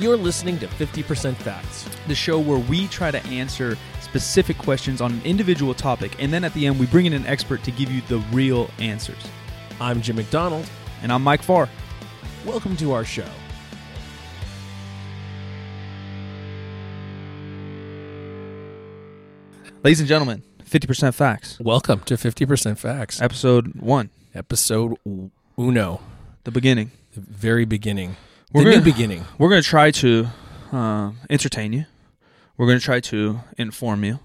You're listening to 50% Facts. the show where we try to answer specific questions on an individual topic, and then at the end, we bring in an expert to give you the real answers. I'm Jim McDonald. And I'm Mike Farr. Welcome to our show. Ladies and gentlemen, 50% Facts, Welcome to 50% Facts, episode one, episode uno, the beginning. the very beginning, We're the gonna- new beginning. We're going to try to uh, entertain you, we're going to try to inform you.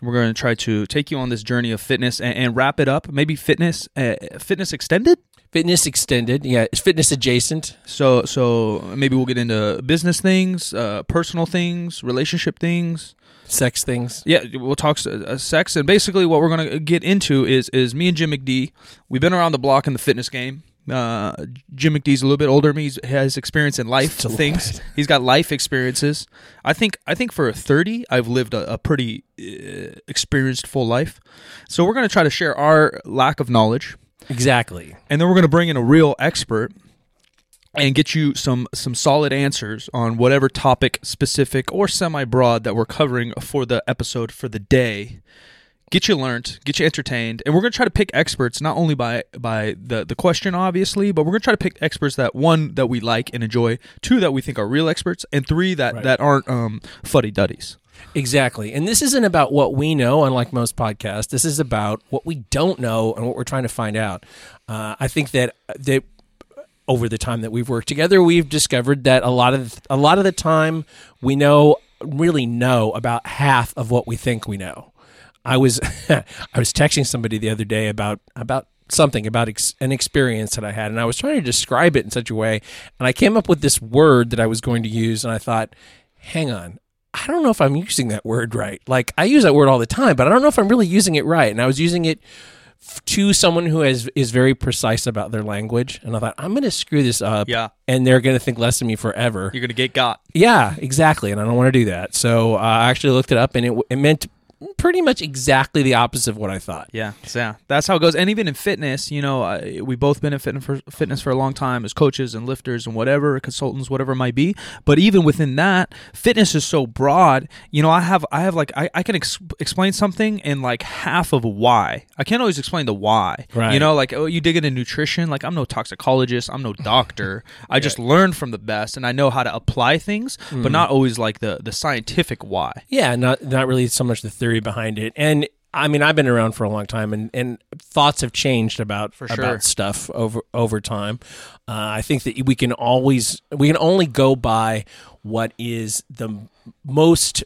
We're going to try to take you on this journey of fitness and, and wrap it up. Maybe fitness, uh, fitness extended. Fitness extended, yeah, it's fitness adjacent. So, so maybe we'll get into business things, uh, personal things, relationship things. Sex things. Yeah, we'll talk uh, sex, and basically what we're gonna get into is is me and Jim McD. We've been around the block in the fitness game. Uh, Jim McD's a little bit older than me. He has experience in life a things. He's got life experiences. I think I think for a thirty, I've lived a, a pretty uh, experienced full life. So we're gonna try to share our lack of knowledge, Exactly. and then we're gonna bring in a real expert and get you some some solid answers on whatever topic specific or semi broad that we're covering for the episode for the day get you learned get you entertained and we're going to try to pick experts not only by by the the question obviously but we're going to try to pick experts that one that we like and enjoy two that we think are real experts and three that Right. that aren't um fuddy duddies Exactly. And this isn't about what we know, unlike most podcasts. This is about what we don't know and what we're trying to find out. Uh, I think that that over the time that we've worked together, we've discovered that a lot of a lot of the time we know really know about half of what we think we know. I was I was texting somebody the other day about about something about ex- an experience that I had, and I was trying to describe it in such a way, and I came up with this word that I was going to use, and I thought, hang on. I don't know if I'm using that word right. Like I use that word all the time, but I don't know if I'm really using it right. And I was using it f- to someone who is is very precise about their language, and I thought I'm going to screw this up, Yeah. and they're going to think less of me forever. you're going to get got Yeah, exactly, and I don't want to do that. So uh, I actually looked it up, and it, w- it meant pretty much exactly the opposite of what I thought. Yeah, so yeah, that's how it goes. And even in fitness, you know, uh, we both been in fitness for, fitness for a long time as coaches and lifters and whatever consultants, whatever it might be. But even within that, fitness is so broad. You know, I have I have like I, I can ex- explain something in like half of why. I can't always explain the why. Right. You know, like oh, you dig into nutrition. Like I'm no toxicologist. I'm no doctor. I just learn from the best, and I know how to apply things, but not always like the the scientific why. Yeah, not not really so much the theory behind it. And I mean, I've been around for a long time, and, and thoughts have changed about For sure. about stuff over over time. Uh, I think that we can always we can only go by what is the most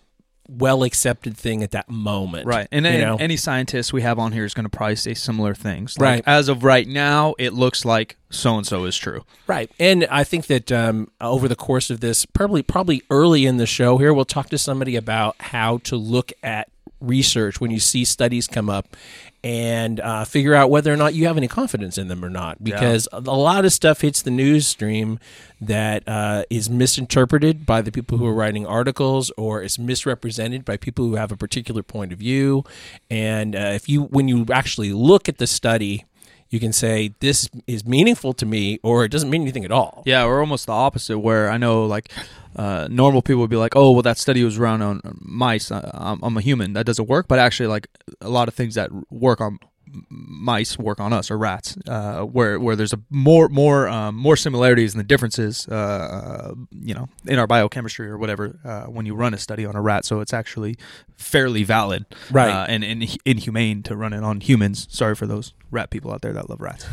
well accepted thing at that moment. Right. And, and know? any scientist we have on here is going to probably say similar things. Like, Right. As of right now, it looks like so and so is true. Right, and I think that um, over the course of this, probably probably early in the show here, we'll talk to somebody about how to look at research when you see studies come up, and uh, figure out whether or not you have any confidence in them or not. Because a lot of stuff hits the news stream that uh, is misinterpreted by the people who are writing articles, or is misrepresented by people who have a particular point of view. And uh, if you, when you actually look at the study you can say this is meaningful to me or it doesn't mean anything at all. Yeah, we're almost the opposite. Where I know, like, uh, normal people would be like, "Oh, well, that study was run on mice. I, I'm a human. That doesn't work." But actually, like, a lot of things that work on mice work on us or rats. Uh, where where there's a more more um, more similarities than the differences. Uh, you know, in our biochemistry or whatever. Uh, when you run a study on a rat, so it's actually fairly valid, Right. Uh, and, and inhumane to run it on humans. Sorry for those rat people out there that love rats.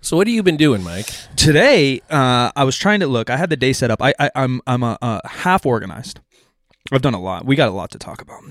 So what have you been doing, Mike? today uh, I was trying to look. I had the day set up. I, I I'm I'm a, a half organized. I've done a lot. We got a lot to talk about.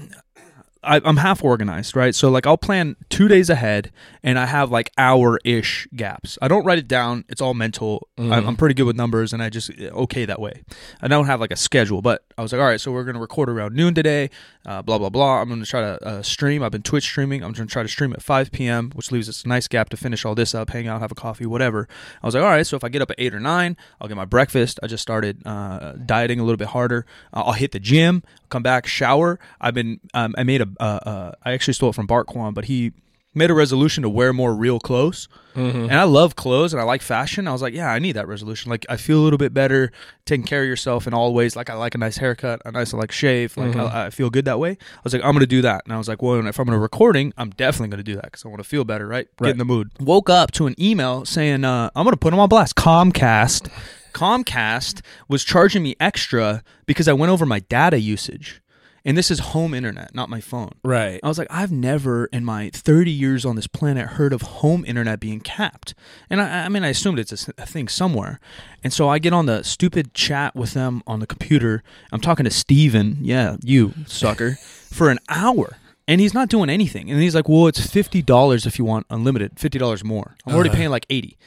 I, I'm half organized, right? So like I'll plan two days ahead, and I have like hour ish gaps. I don't write it down; it's all mental. I'm, I'm pretty good with numbers, and I just okay that way. I don't have like a schedule, but I was like, all right, so we're gonna record around noon today. Uh, blah blah blah. I'm gonna try to uh, stream. I've been Twitch streaming. I'm gonna try to stream at 5 p.m., which leaves us a nice gap to finish all this up, hang out, have a coffee, whatever. I was like, all right, so if I get up at eight or nine, I'll get my breakfast. I just started uh, dieting a little bit harder. Uh, I'll hit the gym, come back, shower. I've been um, I made a uh, uh, I actually stole it from Bart Kwan, but he made a resolution to wear more real clothes. And I love clothes and I like fashion. I was like, yeah, I need that resolution. Like, I feel a little bit better taking care of yourself in all ways. Like, I like a nice haircut, a nice like shave. Like, I, I feel good that way. I was like, I'm gonna do that. And I was like, well, if I'm gonna recording, I'm definitely gonna do that because I want to feel better, right? Get in the mood. Woke up to an email saying, uh, I'm gonna put them on blast. Comcast. Comcast was charging me extra because I went over my data usage. And this is home internet, not my phone. Right. I was like, I've never in my 30 years on this planet heard of home internet being capped. And I, I mean, I assumed it's a thing somewhere. And so I get on the stupid chat with them on the computer. I'm talking to Steven, yeah, you sucker, for an hour. And he's not doing anything. And he's like, well, it's $50 if you want unlimited, $50 more. I'm already Uh-huh. paying like 80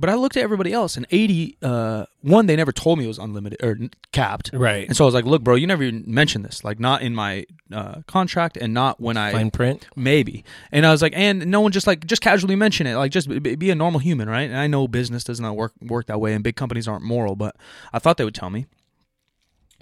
But I looked at everybody else, and 80, uh, one, they never told me it was unlimited or capped. Right. And so I was like, look, bro, you never even mentioned this. Like, not in my uh, contract and not when I. Fine print. Maybe. And I was like, and no one just like, just casually mention it. Like, just be, be a normal human, right? And I know business does not work work that way and big companies aren't moral, but I thought they would tell me.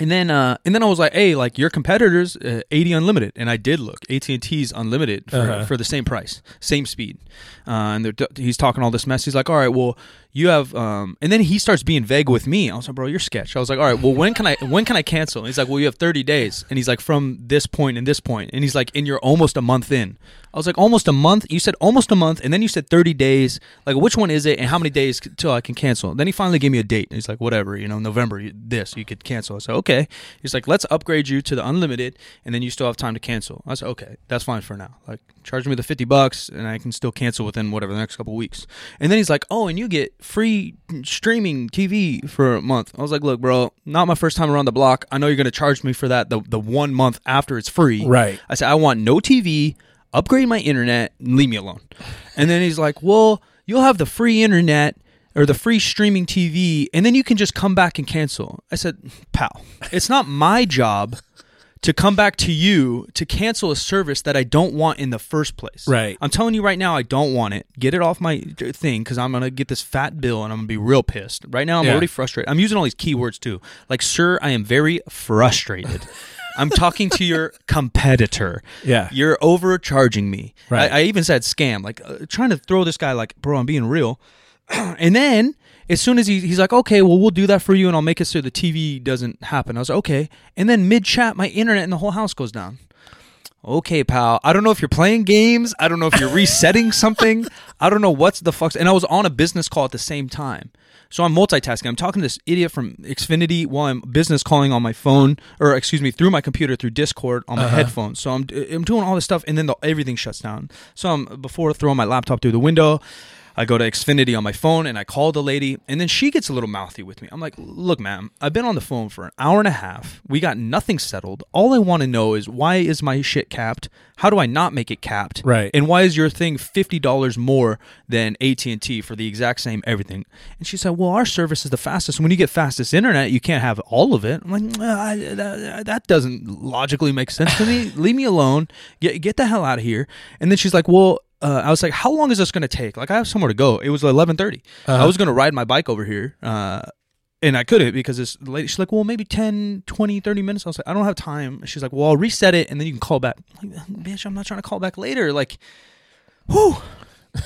And then, uh, and then I was like, "Hey, like your competitors, uh, eighty unlimited." And I did look, AT and T's unlimited for, Uh-huh. for the same price, same speed. Uh, and they're, he's talking all this mess. He's like, "All right, well, you have," um, and then he starts being vague with me. I was like, "Bro, you're sketch." I was like, "All right, well, when can I when can I cancel?" And he's like, "Well, you have thirty days." And he's like, "From this point and this point," and he's like, "And you're almost a month in." I was like, "Almost a month?" You said almost a month, and then you said thirty days. Like, which one is it, and how many days till I can cancel? Then he finally gave me a date. And he's like, "Whatever, you know, November, this you could cancel." I said, "Okay." He's like, "Let's upgrade you to the unlimited, and then you still have time to cancel." I said, "Okay, that's fine for now. Like, charge me the fifty bucks, and I can still cancel within whatever the next couple weeks." And then he's like, "Oh, and you get free streaming TV for a month." I was like, "Look, bro, not my first time around the block. I know you're gonna charge me for that the the one month after it's free." Right. I said, I want no TV, upgrade my internet, and leave me alone. And then he's like, Well, you'll have the free internet or the free streaming TV, and then you can just come back and cancel. I said, Pal, it's not my job to come back to you to cancel a service that I don't want in the first place. Right. I'm telling you right now, I don't want it. Get it off my thing because I'm gonna get this fat bill and I'm gonna be real pissed. Right now, I'm Yeah. already frustrated. I'm using all these keywords too. Like, sir, I am very frustrated. I'm talking to your competitor. Yeah. You're overcharging me. Right. I, I even said scam, like uh, trying to throw this guy like, bro, I'm being real. and then as soon as he, he's like, okay, well, we'll do that for you, and I'll make it so the TV doesn't happen. I was like, okay. And then mid chat, my internet in the whole house goes down. Okay, pal. I don't know if you're playing games. I don't know if you're resetting something. I don't know what's the fuck. And I was on a business call at the same time. So I'm multitasking. I'm talking to this idiot from Xfinity while I'm business calling on my phone, or excuse me, through my computer through Discord on my uh-huh. headphones. So I'm I'm doing all this stuff, and then the, everything shuts down. So I'm before throwing my laptop through the window. I go to Xfinity on my phone and I call the lady, and then she gets a little mouthy with me. I'm like, "Look, ma'am, I've been on the phone for an hour and a half. We got nothing settled. All I want to know is why is my shit capped? How do I not make it capped? Right. And why is your thing fifty dollars more than AT and T for the exact same everything?" And she said, "Well, our service is the fastest. When you get fastest internet, you can't have all of it." I'm like, "Nah, I- that, "That doesn't logically make sense to me. Leave me alone. Get get the hell out of here." And then she's like, "Well." Uh, I was like, "How long is this going to take?" Like, I have somewhere to go. It was eleven I was going to ride my bike over here, uh, and I couldn't because this lady. She's like, "Well, maybe 10, 20, 30 minutes." I was like, "I don't have time." She's like, "Well, I'll reset it, and then you can call back." I'm like, bitch, I'm not trying to call back later. Like, whew.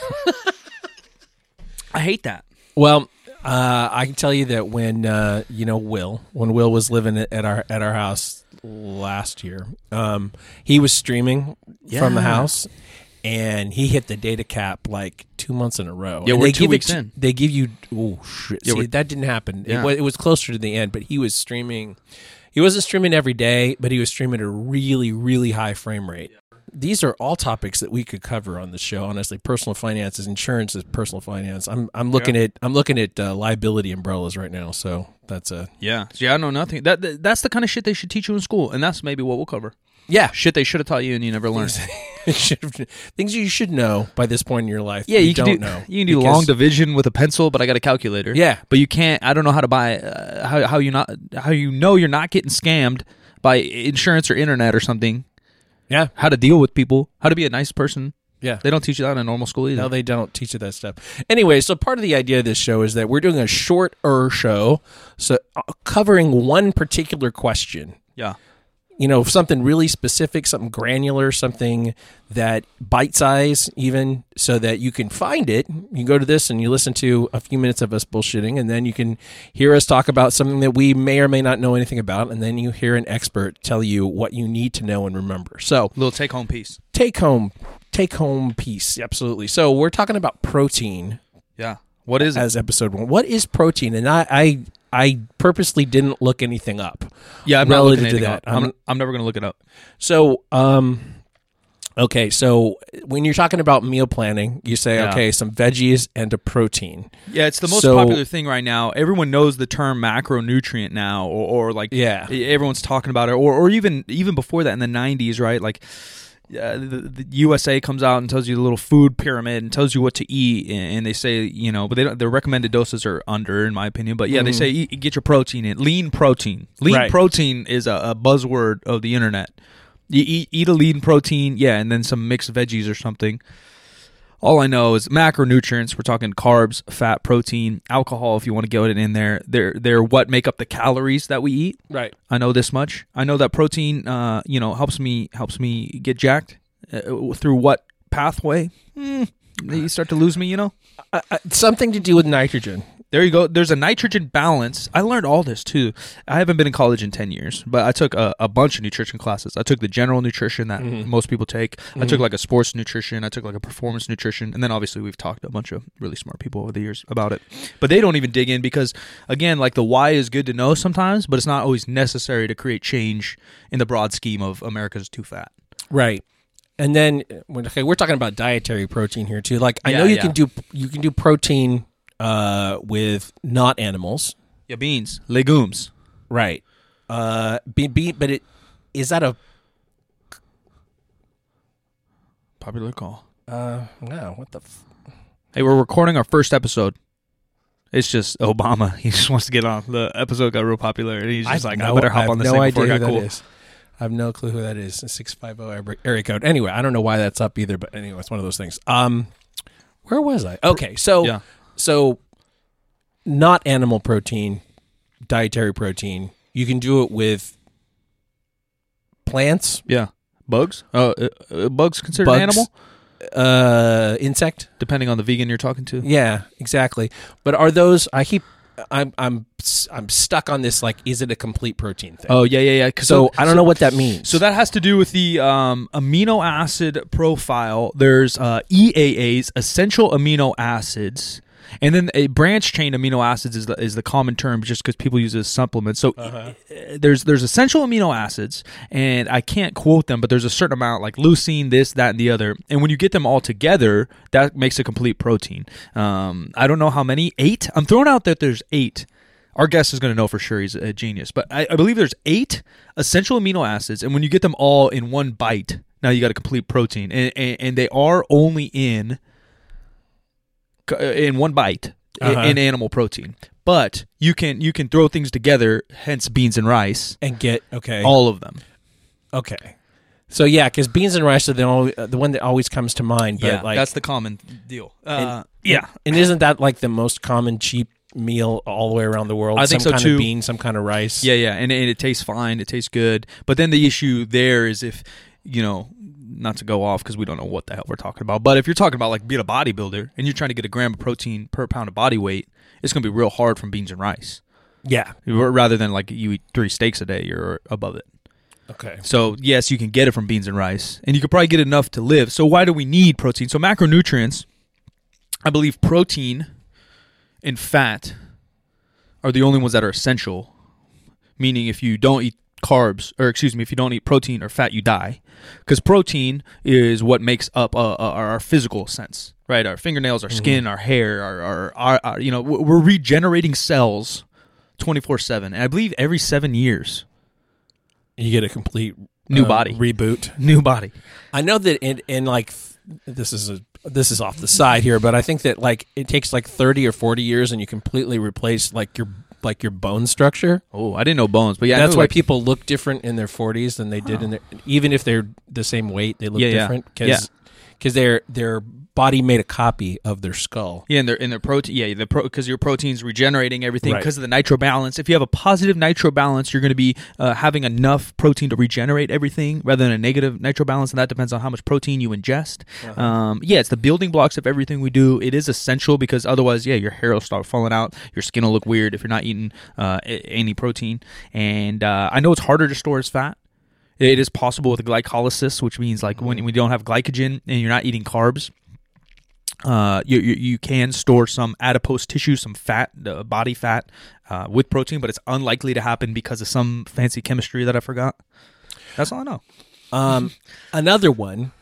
I hate that. Well, uh, I can tell you that when uh, you know Will, when Will was living at our at our house last year, um, he was streaming from the house, and he hit the data cap like two months in a row. Yeah, And we're they two give weeks to- in. They give you oh shit. Yeah, See, that didn't happen. It, Yeah. wa- it was closer to the end, but he was streaming. He wasn't streaming every day, but he was streaming at a really really high frame rate. These are all topics that we could cover on the show. Honestly, personal finances, insurance is personal finance. I'm I'm looking at I'm looking at uh, liability umbrellas right now. So that's a Yeah, yeah, I know nothing. That, that that's the kind of shit they should teach you in school, and that's maybe what we'll cover. Yeah. Shit they should have taught you and you never learned. things you should know by this point in your life. Yeah, you, can don't do know. you can do because- long division with a pencil, but I got a calculator. Yeah. but you can't. I don't know how to buy. Uh, how how you not how you know you're not getting scammed by insurance or internet or something. Yeah, How to deal with people. How to be a nice person. yeah. They don't teach you that in normal school either. No, they don't teach you that stuff. Anyway, so part of the idea of this show is that we're doing a shorter show, so uh, covering one particular question. yeah. You know, something really specific, something granular, something that bite size, even so that you can find it. You go to this and you listen to a few minutes of us bullshitting, and then you can hear us talk about something that we may or may not know anything about, and then you hear an expert tell you what you need to know and remember. So, Little take home piece. take home, take home piece, absolutely. So, we're talking about protein Yeah. What is it? as episode one. What is protein? And I, I, I purposely didn't look anything up. Yeah, I'm not looking to that. I'm, I'm- I'm never going to look it up. So, um, okay, so when you're talking about meal planning, you say, Yeah. okay, some veggies and a protein. Yeah, it's the most So- popular thing right now. Everyone knows the term macronutrient now, or, or like Yeah. everyone's talking about it, or or even even before that in the '90s, right? Like. Uh, the, the USA comes out and tells you the little food pyramid and tells you what to eat, and, and they say you know, but they don't, their recommended doses are under, in my opinion. But yeah, they Mhm. say eat, get your protein in. Lean protein. Lean Right. protein is a, a buzzword of the internet. You eat, eat a lean protein, yeah, and then some mixed veggies or something. All I know is macronutrients. We're talking carbs, fat, protein, alcohol. If you want to get it in there, they're they're what make up the calories that we eat. Right. I know this much. I know that protein, uh, you know, helps me helps me get jacked. Uh, through what pathway? Hmm, you start to lose me. You know. Uh, uh, something to do with nitrogen. There you go. There's a nitrogen balance. I learned all this too. I haven't been in college in 10 years, but I took a, a bunch of nutrition classes. I took the general nutrition that Mhm. most people take. I took like a sports nutrition. I took like a performance nutrition. And then obviously we've talked to a bunch of really smart people over the years about it. But they don't even dig in because, again, like the why is good to know sometimes, but it's not always necessary to create change in the broad scheme of America's too fat. Right. And then okay, we're talking about dietary protein here too. Like I Yeah, know you yeah. can do you can do protein uh, with not animals. Yeah, beans, legumes. Right. Uh, be, be, but it is that a Popular call. uh, no? What the? F- Hey, we're recording our first episode. It's just Obama. He just wants to get on. The episode got real popular, and he's just have like, no- "I better hop have on this no thing idea before it who got that cool." is. I have no clue who that is. Six five zero area code. Anyway, I don't know why that's up either. But anyway, it's one of those things. Um, where was I? Okay, so Yeah, so not animal protein, dietary protein. You can do it with plants, yeah. Bugs? Uh, uh, uh, bugs considered bugs, an animal, uh, insect. depending on the vegan you're talking to. Yeah, exactly. But are those? I keep. I'm I'm I'm stuck on this. Like, is it a complete protein thing? Oh yeah, yeah, yeah. 'Cause so, I don't know what that means. So that has to do with the um, amino acid profile. There's uh, EAAs, essential amino acids, and then a branch chain amino acids is the is the common term just because people use it as supplements. So Uh-huh. uh, there's there's essential amino acids, and I can't quote them, but there's a certain amount like leucine, this, that, and the other. And when you get them all together, that makes a complete protein. Um, I don't know how many. Eight. I'm throwing out that there's eight. Our guest is going to know for sure. He's a genius, but I, I believe there's eight essential amino acids, and when you get them all in one bite, now you got a complete protein, and and, and they are only in in one bite Uh-huh. in animal protein. But you can you can throw things together, hence beans and rice, and get okay. all of them. Okay. So yeah, because beans and rice are the only, uh, the one that always comes to mind. But yeah, like, that's the common deal. Uh, And- yeah, and isn't that like the most common cheap meal all the way around the world? I think some so, kind too. Of bean, some kind of rice. yeah, yeah, and, and it tastes fine. It tastes good. But then the issue there is if you know. Not to go off because we don't know what the hell we're talking about. But if you're talking about like being a bodybuilder and you're trying to get a gram of protein per pound of body weight, it's going to be real hard from beans and rice. Yeah. Rather than like you eat three steaks a day, you're above it. Okay. So yes, you can get it from beans and rice, and you could probably get enough to live. So why do we need protein? So macronutrients, I believe protein and fat are the only ones that are essential. Meaning, if you don't eat carbs, or excuse me, if you don't eat protein or fat, you die. Because protein is what makes up uh, uh, our physical sense, right? Our fingernails, our skin, our hair, our, our, our, our you know, we're regenerating cells twenty four seven, and I believe every seven years, You get a complete New uh, body. reboot. new body. I know that in in like this is a this is off the side here, but I think that like it takes like thirty or forty years, and you completely replace like your like your bone structure. Oh, I didn't know bones, but yeah, I That's knew, why like, people look different in their forties than they did in their even if they're the same weight, they look Yeah, yeah. different Yeah. because their their body made a copy of their skull. Yeah, and their and their protein. Yeah, the pro because your protein's regenerating everything Right. because of the nitro balance. If you have a positive nitro balance, you're going to be uh, having enough protein to regenerate everything, rather than a negative nitro balance, and that depends on how much protein you ingest. Um, yeah, it's the building blocks of everything we do. It is essential because otherwise, yeah, your hair will start falling out, your skin will look weird if you're not eating uh, any protein. And uh, I know it's harder to store as fat. It is possible with glycolysis, which means like when, when you don't have glycogen and you're not eating carbs, uh, you, you you can store some adipose tissue, some fat, uh, body fat, uh, with protein, but it's unlikely to happen because of some fancy chemistry that I forgot. That's all I know. Um, another one.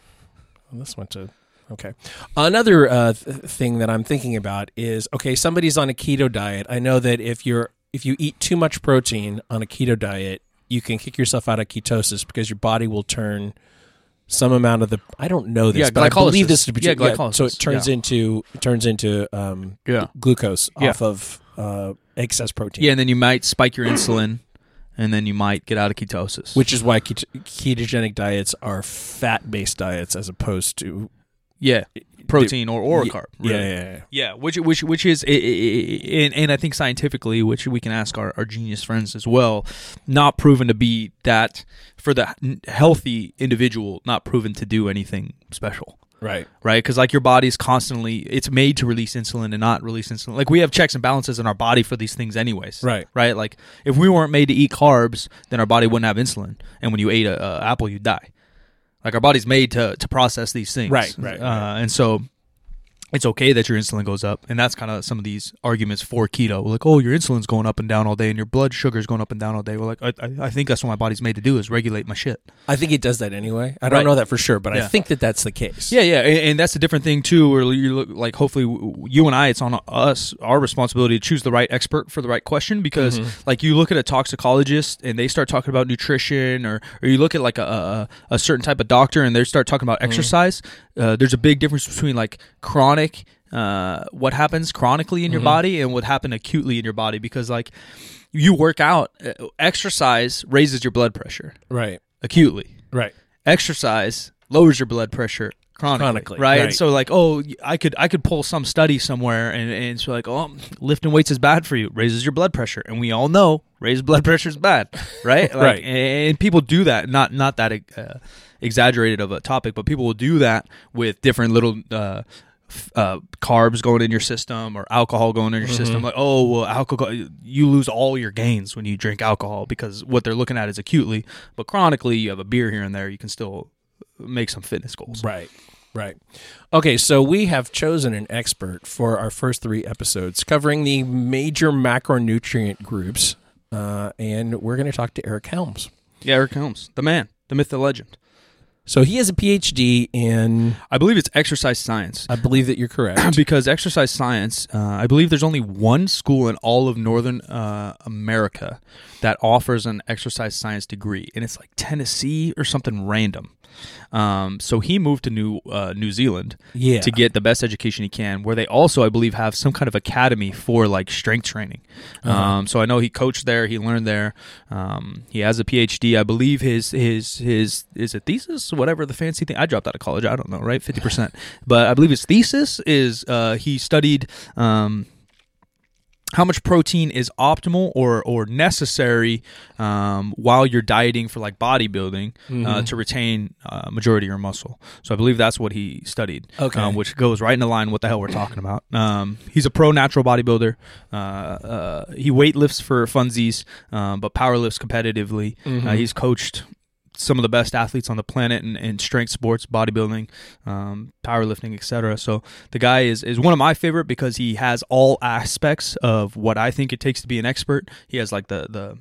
well, this went to okay. Another uh, th- thing that I'm thinking about is okay. Somebody's on a keto diet. I know that if you're if you eat too much protein on a keto diet, you can kick yourself out of ketosis because your body will turn some amount of the I don't know this, Yeah, but I believe this to be Yeah, so it turns Yeah. into it turns into um, Yeah. glucose off of uh, excess protein. Yeah, and then you might spike your insulin, and then you might get out of ketosis. Which is why ket- ketogenic diets are fat-based diets as opposed to yeah, protein or or a Yeah, carb. Yeah, really. yeah, yeah. Yeah, which which which is, i- i- i- and, and I think scientifically, which we can ask our, our genius friends as well, not proven to be that for the healthy individual, not proven to do anything special. Right. right? Because like your body's constantly, it's made to release insulin and not release insulin. Like we have checks and balances in our body for these things, anyways. Right. Right. Like if we weren't made to eat carbs, then our body wouldn't have insulin, and when you ate a, a apple, you'd die. Like our body's made to to process these things. Right, right, Uh, right. And so. It's okay that your insulin goes up, and that's kind of some of these arguments for keto. Like, oh, your insulin's going up and down all day, and your blood sugar's going up and down all day. We're like, I, I, I think that's what my body's made to do is regulate my shit. I think it does that anyway. I don't Right. know that for sure, but I Yeah. think that that's the case. Yeah, yeah, and, and that's a different thing too. Where you look like, hopefully, w- you and I, it's on us, our responsibility to choose the right expert for the right question. Because, like, you look at a toxicologist and they start talking about nutrition, or or you look at like a a, a certain type of doctor and they start talking about exercise. Uh, there's a big difference between like chronic, uh, what happens chronically in your body, and what happened acutely in your body. Because like, you work out, uh, exercise raises your blood pressure Right. acutely Right. exercise lowers your blood pressure chronically, Chronically, right? right. And so like, oh, I could I could pull some study somewhere and and it's like, oh, lifting weights is bad for you, raises your blood pressure, and we all know raised blood pressure is bad, right? Like, Right. And people do that, not not that uh, exaggerated of a topic, but people will do that with different little. Uh, uh, carbs going in your system or alcohol going in your system like oh well alcohol you lose all your gains when you drink alcohol because what they're looking at is acutely but chronically you have a beer here and there you can still make some fitness goals Right. Right. Okay, so we have chosen an expert for our first three episodes covering the major macronutrient groups, uh, and we're going to talk to Eric Helms. yeah eric Helms, the man the myth the legend So he has a PhD in, i believe it's exercise science. I believe that you're correct. because exercise science uh, i believe there's only one school in all of northern uh, america that offers an exercise science degree and it's like tennessee or something random. Um, so he moved to new uh, new zealand Yeah. to get the best education he can where they also i believe have some kind of academy for like strength training. Um, so i know he coached there he learned there. Um, he has a phd i believe his his his is it thesis whatever the fancy thing i dropped out of college i don't know right 50% but i believe his thesis is uh, he studied um, how much protein is optimal or or necessary um, while you're dieting for like bodybuilding uh, to retain uh, majority of your muscle. So I believe that's what he studied. Okay. um, which goes right in the line with what the hell we're talking about. Um, he's a pro natural bodybuilder. Uh, uh, he weight lifts for funsies, um, but power lifts competitively. Uh, he's coached some of the best athletes on the planet in, in strength sports, bodybuilding, um, powerlifting, etc. So the guy is, is one of my favorite because he has all aspects of what I think it takes to be an expert. He has like the the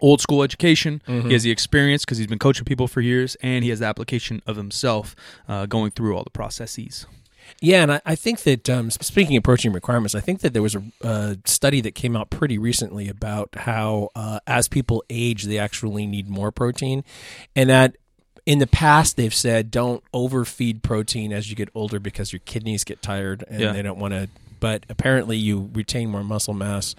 old school education. He has the experience because he's been coaching people for years, and he has the application of himself uh, going through all the processes. Yeah, and I, I think that um, speaking of protein requirements, I think that there was a, a study that came out pretty recently about how uh, as people age, they actually need more protein, and that in the past they've said don't overfeed protein as you get older because your kidneys get tired and Yeah. they don't want to. But apparently, you retain more muscle mass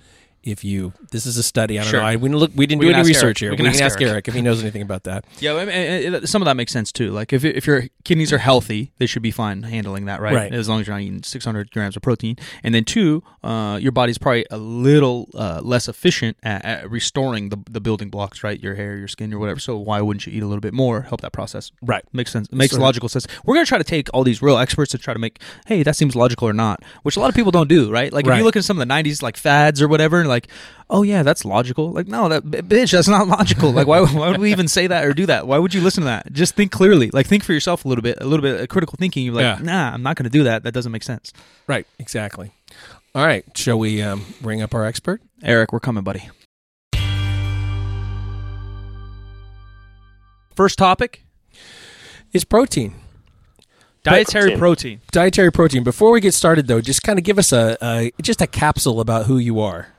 if you. This is a study. I don't Sure. know. I, we didn't look. We didn't We do any research Eric. here. We We can can, ask ask Eric. Eric if he knows anything about that. Yeah, I mean, it- some of that makes sense too. Like if if your kidneys are healthy, they should be fine handling that, right? Right. As long as you're not eating 600 grams of protein. And then two, uh, your body's probably a little uh, less efficient at, at restoring the the building blocks, right? Your hair, your skin, or whatever. So why wouldn't you eat a little bit more? Help that process. Right. Makes sense. It makes logical sense. We're gonna try to take all these real experts to try to make, hey, that seems logical or not, which a lot of people don't do, right? Like if you look at some of the '90s like fads or whatever, like, oh yeah, that's logical. Like no, that bitch, that's not logical. Like why, why would we even say that or do that? Why would you listen to that? Just think clearly. Like think for yourself a little bit, a little bit of critical thinking. You're like, Yeah. nah, I'm not gonna do that. That doesn't make sense. Right. Exactly. All right. Shall we um, bring up our expert? Eric, we're coming, buddy. First topic: is protein. dietary Protein. protein. Dietary protein. Before we get started, though, just kind of give us a, a just a capsule about who you are.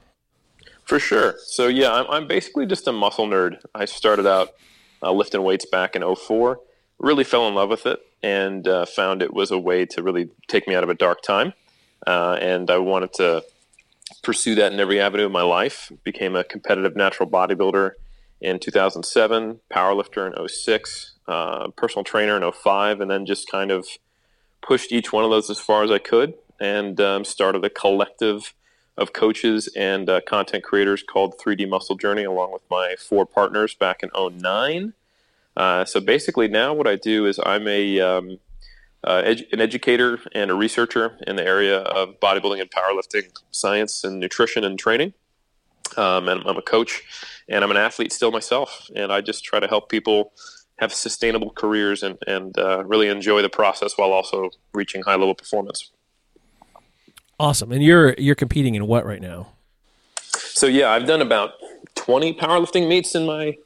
For sure. So yeah, I'm, I'm basically just a muscle nerd. I started out uh, lifting weights back in 04. Really fell in love with it and uh, found it was a way to really take me out of a dark time. Uh, and I wanted to pursue that in every avenue of my life. Became a competitive natural bodybuilder in 2007, powerlifter in 06, uh, personal trainer in 05, and then just kind of pushed each one of those as far as I could and um, started a collective of coaches and uh, content creators called 3D Muscle Journey, along with my four partners back in 09. Uh, so basically, now what I do is I'm a um, uh, an educator and a researcher in the area of bodybuilding and powerlifting science and nutrition and training. Um, and I'm a coach, and I'm an athlete still myself. And I just try to help people have sustainable careers and, and uh, really enjoy the process while also reaching high level performance. Awesome. And you're you're competing in what right now? So yeah, I've done about 20 powerlifting meets in my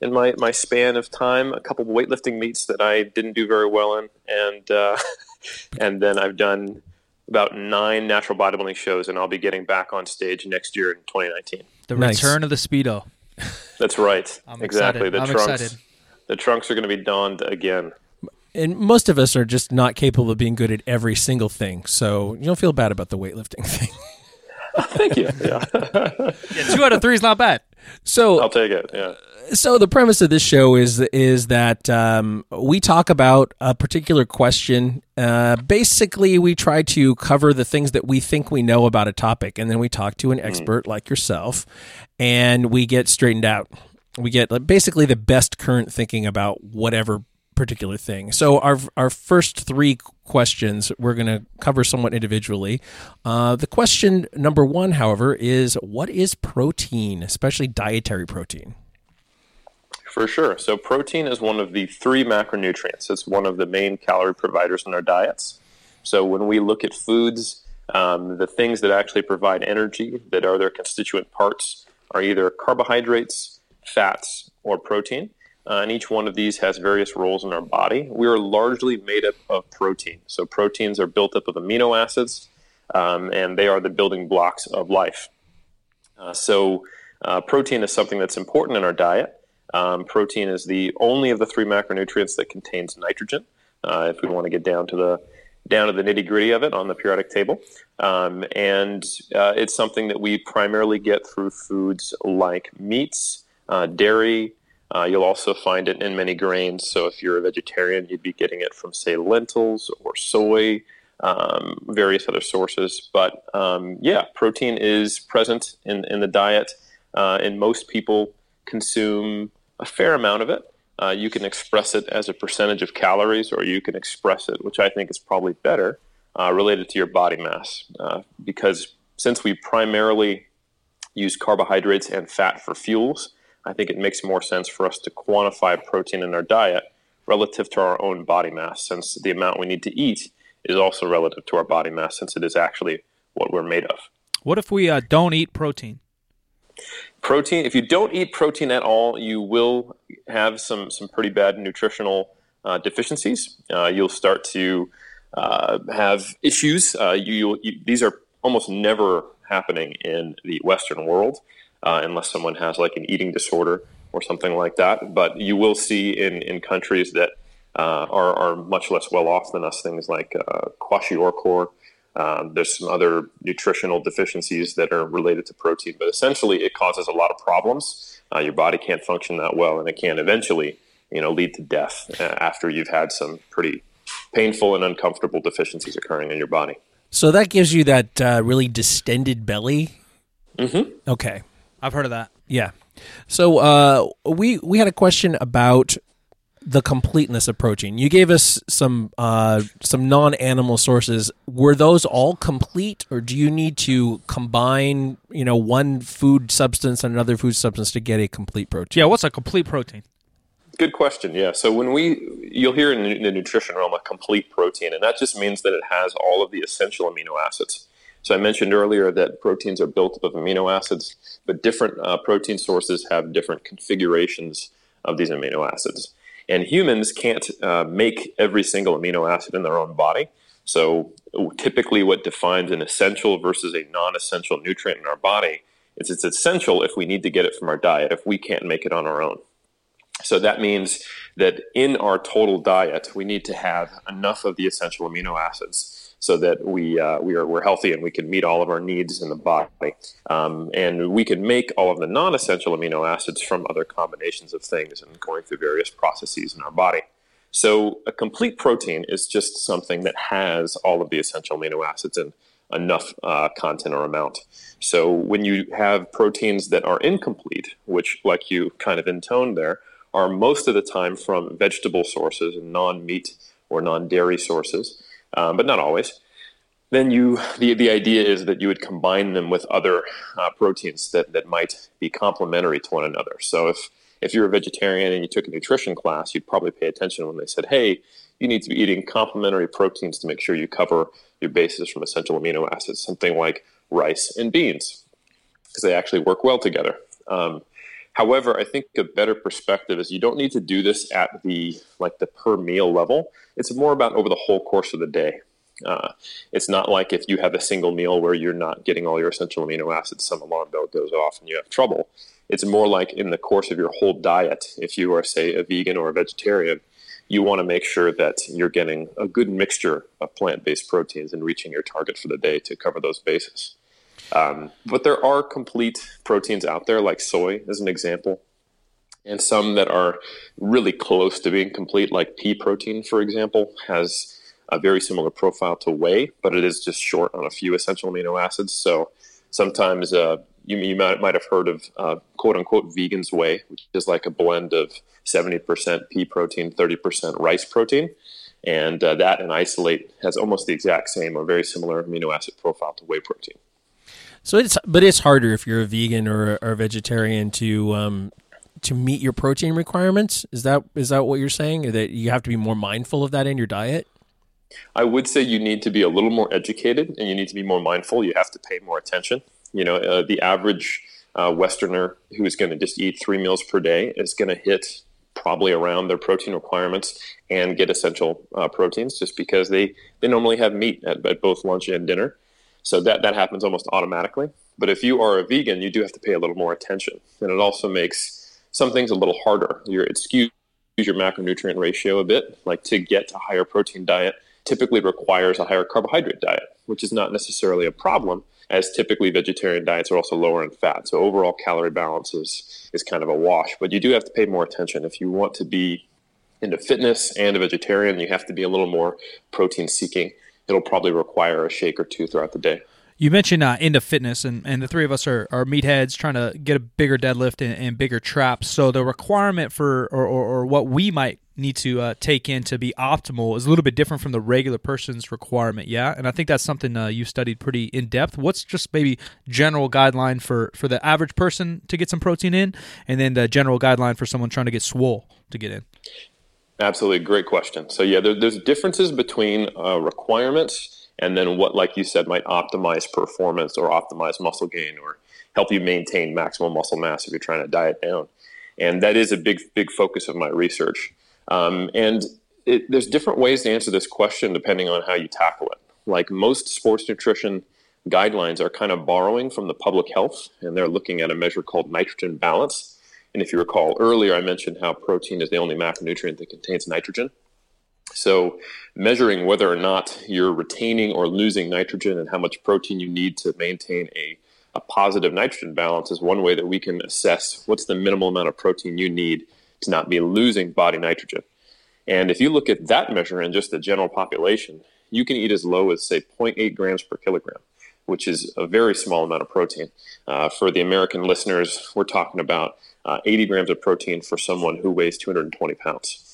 in my, my span of time. A couple of weightlifting meets that I didn't do very well in, and uh, and then I've done about nine natural bodybuilding shows, and I'll be getting back on stage next year in 2019. The Nice. return of the speedo. That's right. I'm exactly. excited. The I'm trunks. excited. The trunks are going to be donned again. And most of us are just not capable of being good at every single thing. So you don't feel bad about the weightlifting thing. Thank you. Yeah, Yeah, two out of three is not bad. So I'll take it. Yeah. so the premise of this show is is that um, we talk about a particular question. Uh, basically, we try to cover the things that we think we know about a topic, and then we talk to an expert like yourself, and we get straightened out. We get like, basically the best current thinking about whatever particular thing. So our our first three questions we're going to cover somewhat individually. Uh, the question number one, however, is what is protein, especially dietary protein? For sure. So, protein is one of the three macronutrients. It's one of the main calorie providers in our diets. So, when we look at foods, um, the things that actually provide energy that are their constituent parts are either carbohydrates, fats, or protein. Uh, and each one of these has various roles in our body. We are largely made up of protein. So, proteins are built up of amino acids, um, and they are the building blocks of life. Uh, so, uh, protein is something that's important in our diet. Um, protein is the only of the three macronutrients that contains nitrogen. Uh, if we want to get down to the down to the nitty gritty of it on the periodic table, um, and uh, it's something that we primarily get through foods like meats, uh, dairy. Uh, you'll also find it in many grains. So if you're a vegetarian, you'd be getting it from say lentils or soy, um, various other sources. But um, yeah, protein is present in in the diet, uh, and most people consume a fair amount of it. Uh, you can express it as a percentage of calories, or you can express it, which I think is probably better, uh, related to your body mass. Uh, because since we primarily use carbohydrates and fat for fuels, I think it makes more sense for us to quantify protein in our diet relative to our own body mass, since the amount we need to eat is also relative to our body mass, since it is actually what we're made of. What if we uh, don't eat protein? protein if you don't eat protein at all you will have some some pretty bad nutritional uh, deficiencies uh, you'll start to uh, have issues uh, you, you these are almost never happening in the western world uh, unless someone has like an eating disorder or something like that but you will see in in countries that uh, are, are much less well off than us things like uh, kwashiorkor Um, there's some other nutritional deficiencies that are related to protein, but essentially it causes a lot of problems. Uh, your body can't function that well, and it can eventually, you know, lead to death uh, after you've had some pretty painful and uncomfortable deficiencies occurring in your body. So that gives you that uh, really distended belly. Mm-hmm. Okay. I've heard of that. Yeah. So uh, we we had a question about the completeness of protein. You gave us some uh, some non animal sources. Were those all complete, or do you need to combine you know one food substance and another food substance to get a complete protein? Yeah, what's a complete protein? Good question. Yeah. So when we, you'll hear in the nutrition realm a complete protein, and that just means that it has all of the essential amino acids. So I mentioned earlier that proteins are built up of amino acids, but different uh, protein sources have different configurations of these amino acids. And humans can't uh, make every single amino acid in their own body. So typically, what defines an essential versus a non-essential nutrient in our body is it's essential if we need to get it from our diet if we can't make it on our own. So that means that in our total diet, we need to have enough of the essential amino acids so that we uh, we are we're healthy and we can meet all of our needs in the body. Um, and we can make all of the non-essential amino acids from other combinations of things and going through various processes in our body. So a complete protein is just something that has all of the essential amino acids and enough uh, content or amount. So when you have proteins that are incomplete, which, like you kind of intoned there, are most of the time from vegetable sources and non-meat or non-dairy sources, um, but not always. Then you, the, the idea is that you would combine them with other uh, proteins that, that might be complementary to one another. So if, if you're a vegetarian and you took a nutrition class, you'd probably pay attention when they said, hey, you need to be eating complementary proteins to make sure you cover your bases from essential amino acids, something like rice and beans, because they actually work well together. Um, However, I think a better perspective is you don't need to do this at the like the per meal level. It's more about over the whole course of the day. Uh, it's not like if you have a single meal where you're not getting all your essential amino acids, some alarm bell goes off and you have trouble. It's more like in the course of your whole diet. If you are, say, a vegan or a vegetarian, you want to make sure that you're getting a good mixture of plant based proteins and reaching your target for the day to cover those bases. Um, but there are complete proteins out there, like soy as an example, and some that are really close to being complete, like pea protein, for example, has a very similar profile to whey, but it is just short on a few essential amino acids. So sometimes uh, you, you might, might have heard of uh, quote unquote vegan's whey, which is like a blend of 70% pea protein, 30% rice protein. And uh, that in isolate has almost the exact same or very similar amino acid profile to whey protein. So it's but it's harder if you're a vegan or, a vegetarian to um, to meet your protein requirements. Is that is that what you're saying? That you have to be more mindful of that in your diet? I would say you need to be a little more educated and you need to be more mindful. You have to pay more attention. You know, uh, the average uh, Westerner who is going to just eat three meals per day is going to hit probably around their protein requirements and get essential uh, proteins just because they, they normally have meat at, at both lunch and dinner. So that, that happens almost automatically. But if you are a vegan, you do have to pay a little more attention. And it also makes some things a little harder. You're, it skews your macronutrient ratio a bit. Like to get a higher protein diet typically requires a higher carbohydrate diet, which is not necessarily a problem, as typically vegetarian diets are also lower in fat. So overall calorie balance is, is kind of a wash. But you do have to pay more attention. If you want to be into fitness and a vegetarian, you have to be a little more protein seeking it'll probably require a shake or two throughout the day. You mentioned uh, into fitness, and, and the three of us are, are meatheads trying to get a bigger deadlift and, and bigger traps. So the requirement for, or, or, or what we might need to uh, take in to be optimal is a little bit different from the regular person's requirement. Yeah, and I think that's something uh, you studied pretty in depth. What's just maybe general guideline for for the average person to get some protein in, and then the general guideline for someone trying to get swole to get in. Absolutely, great question. So yeah, there, there's differences between uh, requirements and then what, like you said, might optimize performance or optimize muscle gain or help you maintain maximal muscle mass if you're trying to diet down. And that is a big, big focus of my research. Um, and it, there's different ways to answer this question depending on how you tackle it. Like most sports nutrition guidelines are kind of borrowing from the public health, and they're looking at a measure called nitrogen balance and if you recall earlier, I mentioned how protein is the only macronutrient that contains nitrogen. So, measuring whether or not you're retaining or losing nitrogen and how much protein you need to maintain a, a positive nitrogen balance is one way that we can assess what's the minimal amount of protein you need to not be losing body nitrogen. And if you look at that measure in just the general population, you can eat as low as, say, 0.8 grams per kilogram, which is a very small amount of protein. Uh, for the American listeners, we're talking about uh, 80 grams of protein for someone who weighs 220 pounds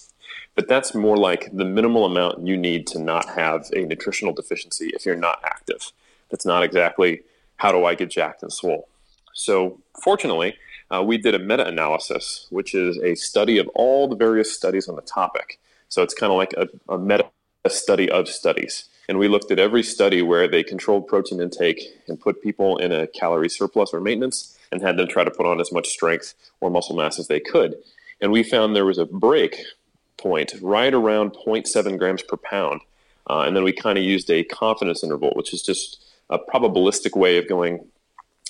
but that's more like the minimal amount you need to not have a nutritional deficiency if you're not active. That's not exactly how do I get jacked and swole. So, fortunately, uh, we did a meta analysis, which is a study of all the various studies on the topic. So, it's kind of like a, a meta study of studies. And we looked at every study where they controlled protein intake and put people in a calorie surplus or maintenance and had them try to put on as much strength or muscle mass as they could. And we found there was a break point, right around 0.7 grams per pound. Uh, and then we kind of used a confidence interval, which is just a probabilistic way of going,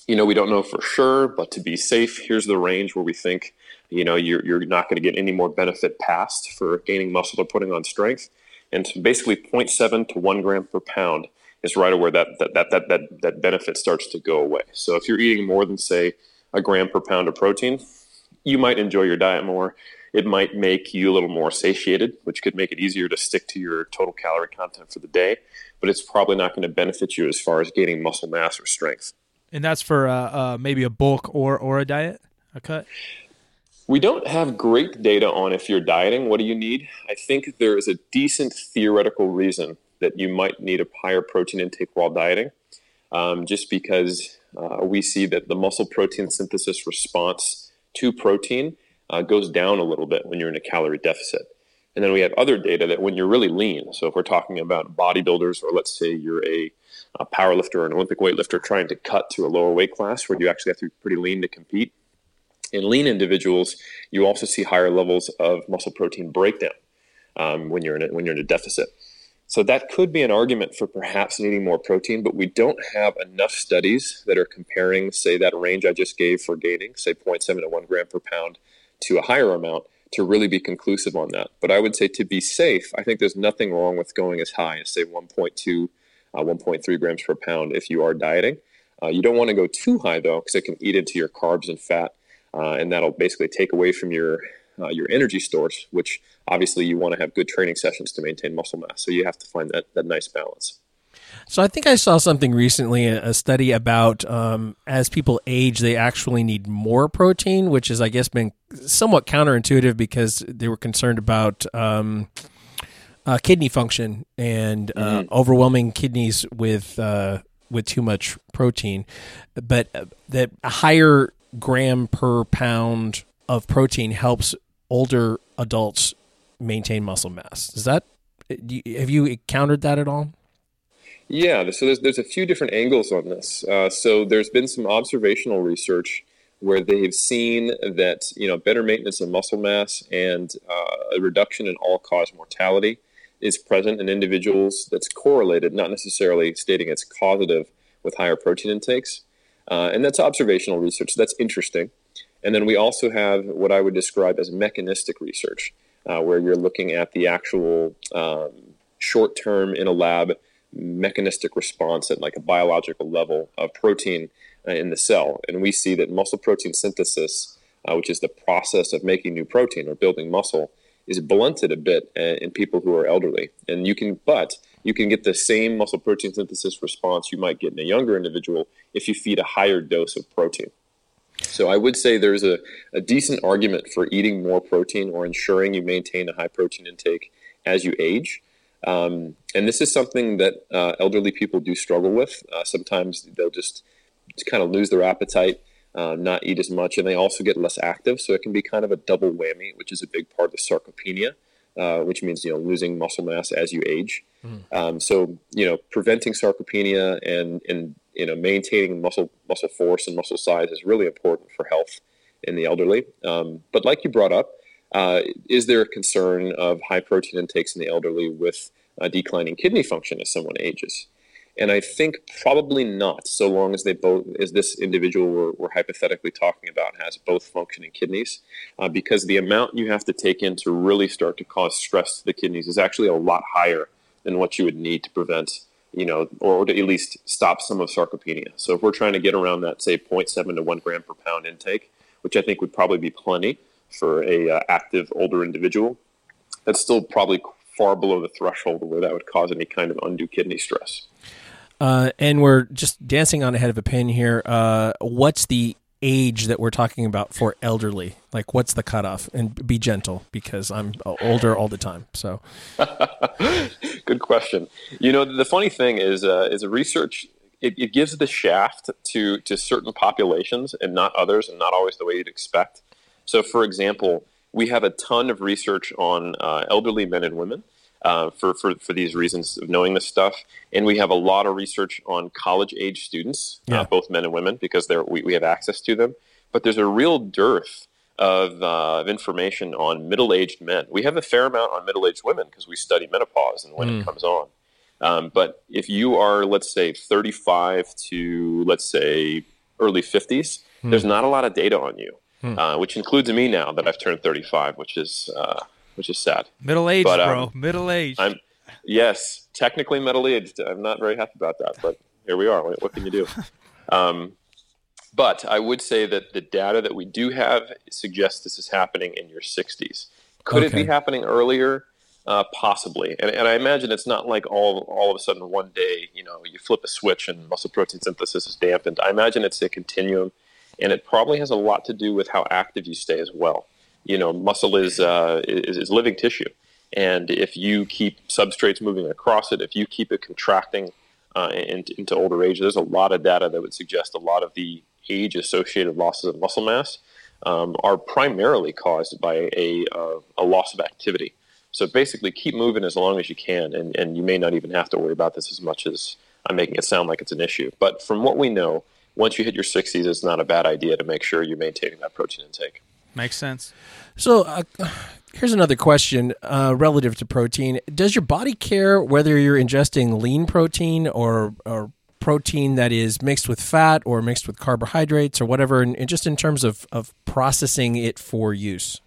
you know, we don't know for sure, but to be safe, here's the range where we think, you know, you're, you're not going to get any more benefit past for gaining muscle or putting on strength. And so basically 0.7 to 1 gram per pound is right where that, that, that, that, that, that benefit starts to go away. So if you're eating more than, say, a gram per pound of protein, you might enjoy your diet more. It might make you a little more satiated, which could make it easier to stick to your total calorie content for the day, but it's probably not going to benefit you as far as gaining muscle mass or strength. And that's for uh, uh, maybe a bulk or, or a diet, a cut? We don't have great data on if you're dieting, what do you need? I think there is a decent theoretical reason that you might need a higher protein intake while dieting, um, just because uh, we see that the muscle protein synthesis response to protein uh, goes down a little bit when you're in a calorie deficit. And then we have other data that when you're really lean, so if we're talking about bodybuilders, or let's say you're a, a power lifter or an Olympic weightlifter trying to cut to a lower weight class where you actually have to be pretty lean to compete, in lean individuals, you also see higher levels of muscle protein breakdown um, when you're in a, when you're in a deficit. So that could be an argument for perhaps needing more protein, but we don't have enough studies that are comparing, say, that range I just gave for gaining, say 0.7 to 1 gram per pound, to a higher amount to really be conclusive on that. But I would say to be safe, I think there's nothing wrong with going as high as say 1.2, uh, 1.3 grams per pound if you are dieting. Uh, you don't want to go too high though, because it can eat into your carbs and fat, uh, and that'll basically take away from your uh, your energy stores, which obviously you want to have good training sessions to maintain muscle mass. So you have to find that that nice balance. So I think I saw something recently, a study about um, as people age, they actually need more protein, which has, I guess, been somewhat counterintuitive because they were concerned about um, uh, kidney function and uh, mm-hmm. overwhelming kidneys with uh, with too much protein, but uh, that a higher gram per pound of protein helps older adults maintain muscle mass. Is that have you encountered that at all? Yeah, so there's, there's a few different angles on this. Uh, so there's been some observational research where they've seen that you know better maintenance of muscle mass and uh, a reduction in all-cause mortality is present in individuals that's correlated, not necessarily stating it's causative with higher protein intakes. Uh, and that's observational research. So that's interesting. And then we also have what I would describe as mechanistic research, uh, where you're looking at the actual um, short term in a lab mechanistic response at like a biological level of protein uh, in the cell. And we see that muscle protein synthesis, uh, which is the process of making new protein or building muscle, is blunted a bit uh, in people who are elderly. And you can, but you can get the same muscle protein synthesis response you might get in a younger individual if you feed a higher dose of protein. So I would say there's a, a decent argument for eating more protein or ensuring you maintain a high protein intake as you age. Um, and this is something that uh, elderly people do struggle with. Uh, sometimes they'll just, just kind of lose their appetite, uh, not eat as much, and they also get less active. So it can be kind of a double whammy, which is a big part of the sarcopenia, uh, which means you know losing muscle mass as you age. Mm. Um, so you know preventing sarcopenia and and you know maintaining muscle muscle force and muscle size is really important for health in the elderly. Um, but like you brought up, uh, is there a concern of high protein intakes in the elderly with uh, declining kidney function as someone ages? And I think probably not, so long as they both, as this individual we're, we're hypothetically talking about has both functioning kidneys, uh, because the amount you have to take in to really start to cause stress to the kidneys is actually a lot higher than what you would need to prevent, you know, or to at least stop some of sarcopenia. So if we're trying to get around that, say, 0.7 to 1 gram per pound intake, which I think would probably be plenty for a uh, active older individual, that's still probably far below the threshold where that would cause any kind of undue kidney stress. Uh, and we're just dancing on ahead of a pin here. Uh, what's the age that we're talking about for elderly? Like, what's the cutoff? And be gentle because I'm older all the time. So, good question. You know, the funny thing is, uh, is research. It, it gives the shaft to to certain populations and not others, and not always the way you'd expect. So, for example, we have a ton of research on uh, elderly men and women uh, for, for, for these reasons of knowing this stuff. And we have a lot of research on college age students, uh, yeah. uh, both men and women, because they're, we, we have access to them. But there's a real dearth of, uh, of information on middle aged men. We have a fair amount on middle aged women because we study menopause and when mm. it comes on. Um, but if you are, let's say, 35 to, let's say, early 50s, mm. there's not a lot of data on you, mm. uh, which includes me now that I've turned 35, which is uh, which is sad. Middle aged, um, bro. Middle aged. I'm yes, technically middle aged. I'm not very happy about that, but here we are. What, what can you do? um, but I would say that the data that we do have suggests this is happening in your 60s. Could okay. it be happening earlier? Uh, possibly, and, and I imagine it's not like all all of a sudden one day, you know, you flip a switch and muscle protein synthesis is dampened. I imagine it's a continuum, and it probably has a lot to do with how active you stay as well you know, muscle is, uh, is, is living tissue. And if you keep substrates moving across it, if you keep it contracting uh, into, into older age, there's a lot of data that would suggest a lot of the age associated losses of muscle mass um, are primarily caused by a, uh, a loss of activity. So basically, keep moving as long as you can, and, and you may not even have to worry about this as much as I'm making it sound like it's an issue. But from what we know, once you hit your 60s, it's not a bad idea to make sure you're maintaining that protein intake. Makes sense. So uh, here's another question uh, relative to protein. Does your body care whether you're ingesting lean protein or, or protein that is mixed with fat or mixed with carbohydrates or whatever, and, and just in terms of, of processing it for use?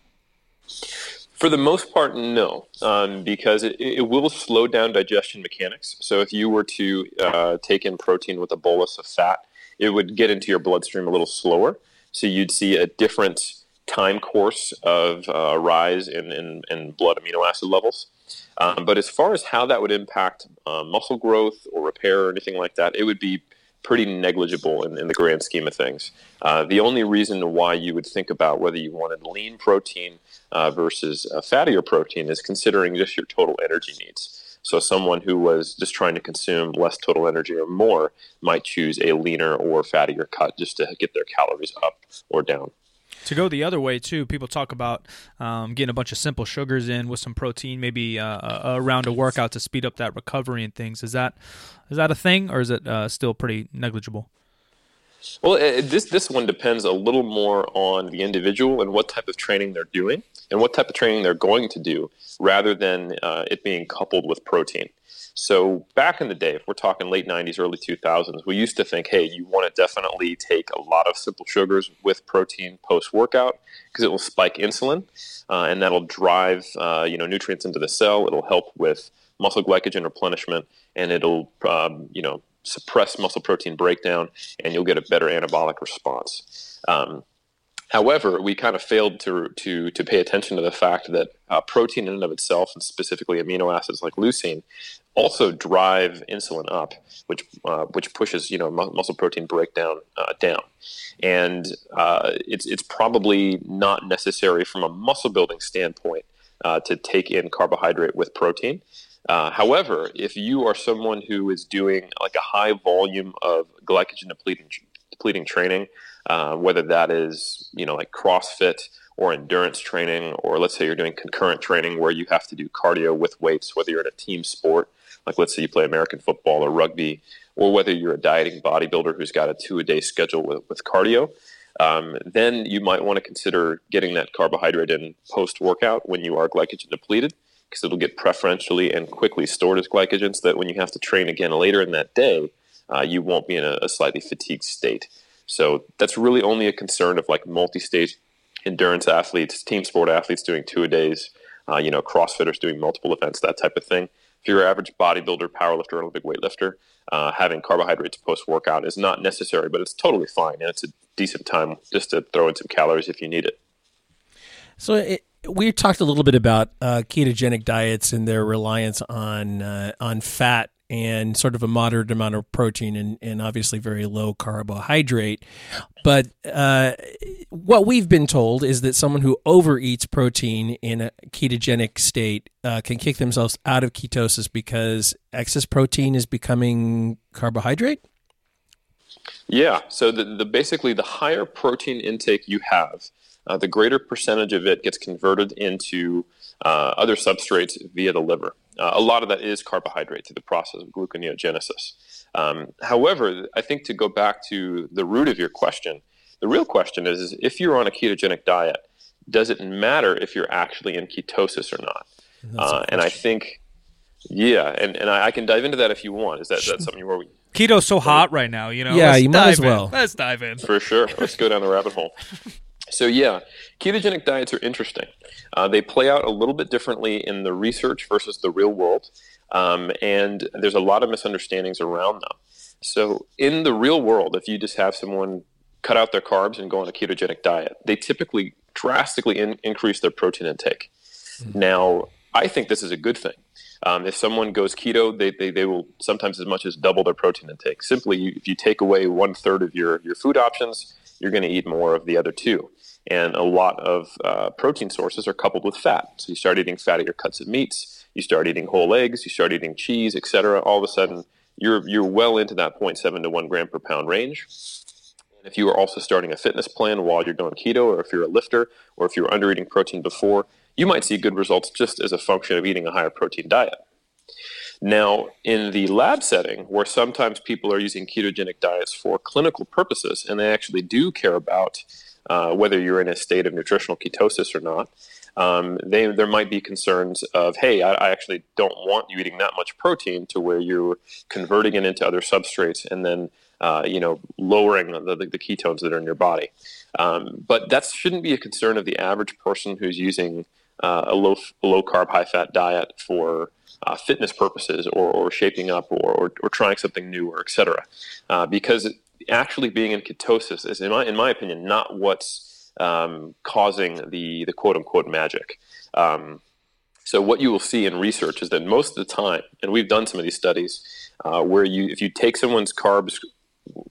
For the most part, no, um, because it, it, will slow down digestion mechanics. So if you were to uh, take in protein with a bolus of fat, it would get into your bloodstream a little slower. So you'd see a different time course of uh, rise in, in, in, blood amino acid levels. Um, but as far as how that would impact uh, muscle growth or repair or anything like that, it would be pretty negligible in, in the grand scheme of things. Uh, the only reason why you would think about whether you wanted lean protein uh, versus fattier protein is considering just your total energy needs. So, someone who was just trying to consume less total energy or more might choose a leaner or fattier cut just to get their calories up or down. To go the other way too, people talk about um, getting a bunch of simple sugars in with some protein, maybe uh, around a workout to speed up that recovery and things. Is that is that a thing, or is it uh, still pretty negligible? Well, it, this this one depends a little more on the individual and what type of training they're doing and what type of training they're going to do, rather than uh, it being coupled with protein. So back in the day, if we're talking late 90s, early 2000s, we used to think, hey, you want to definitely take a lot of simple sugars with protein post workout because it will spike insulin uh, and that'll drive uh, you know nutrients into the cell. It'll help with muscle glycogen replenishment and it'll um, you know suppress muscle protein breakdown and you'll get a better anabolic response. Um, However, we kind of failed to, to, to pay attention to the fact that uh, protein in and of itself, and specifically amino acids like leucine, also drive insulin up, which uh, which pushes you know mu- muscle protein breakdown uh, down, and uh, it's it's probably not necessary from a muscle building standpoint uh, to take in carbohydrate with protein. Uh, however, if you are someone who is doing like a high volume of glycogen depleting depleting training, uh, whether that is you know like CrossFit or endurance training, or let's say you're doing concurrent training where you have to do cardio with weights, whether you're in a team sport like let's say you play American football or rugby, or whether you're a dieting bodybuilder who's got a two a day schedule with, with cardio, um, then you might want to consider getting that carbohydrate in post workout when you are glycogen depleted because it'll get preferentially and quickly stored as glycogen so that when you have to train again later in that day, uh, you won't be in a, a, slightly fatigued state. So that's really only a concern of like multi-stage endurance athletes, team sport athletes doing two a days, uh, you know, CrossFitters doing multiple events, that type of thing. If you're an average bodybuilder, powerlifter, or big weightlifter, uh, having carbohydrates post workout is not necessary, but it's totally fine, and it's a decent time just to throw in some calories if you need it. So it, we talked a little bit about uh, ketogenic diets and their reliance on uh, on fat and sort of a moderate amount of protein and, and obviously very low carbohydrate. But uh, what we've been told is that someone who overeats protein in a ketogenic state uh, can kick themselves out of ketosis because excess protein is becoming carbohydrate. Yeah. So the, the basically the higher protein intake you have, uh, the greater percentage of it gets converted into uh, other substrates via the liver. Uh, a lot of that is carbohydrate through the process of gluconeogenesis. Um, however, I think to go back to the root of your question, the real question is, is if you're on a ketogenic diet, does it matter if you're actually in ketosis or not? Uh, and I think, yeah, and, and I, I, can dive into that if you want. Is that that's something where we keto's so hot right now? You know, yeah, you might as well. In. Let's dive in for sure. Let's go down the rabbit hole. So yeah, ketogenic diets are interesting. Uh, they play out a little bit differently in the research versus the real world, um, and there's a lot of misunderstandings around them. So in the real world, if you just have someone cut out their carbs and go on a ketogenic diet, they typically drastically in- increase their protein intake. Mm-hmm. Now, I think this is a good thing. Um, if someone goes keto, they, they, they will sometimes as much as double their protein intake. Simply, if you take away one third of your, your food options, you're going to eat more of the other two. And a lot of uh, protein sources are coupled with fat. So you start eating fattier cuts of meats, you start eating whole eggs, you start eating cheese, etc. All of a sudden, you're you're well into that 0.7 to 1 gram per pound range. And if you are also starting a fitness plan while you're doing keto, or if you're a lifter, or if you were under eating protein before, you might see good results just as a function of eating a higher protein diet. Now, in the lab setting, where sometimes people are using ketogenic diets for clinical purposes, and they actually do care about uh, whether you're in a state of nutritional ketosis or not, um, they, there might be concerns of, hey, I, I, actually don't want you eating that much protein to where you're converting it into other substrates and then, uh, you know, lowering the, the, ketones that are in your body. Um, but that shouldn't be a concern of the average person who's using uh, a low, low carb, high fat diet for uh, fitness purposes or, or shaping up or, or, or, trying something new or etc. Uh, because actually being in ketosis is, in my, in my opinion, not what's um, causing the, the quote unquote magic. Um, so what you will see in research is that most of the time, and we've done some of these studies, uh, where you if you take someone's carbs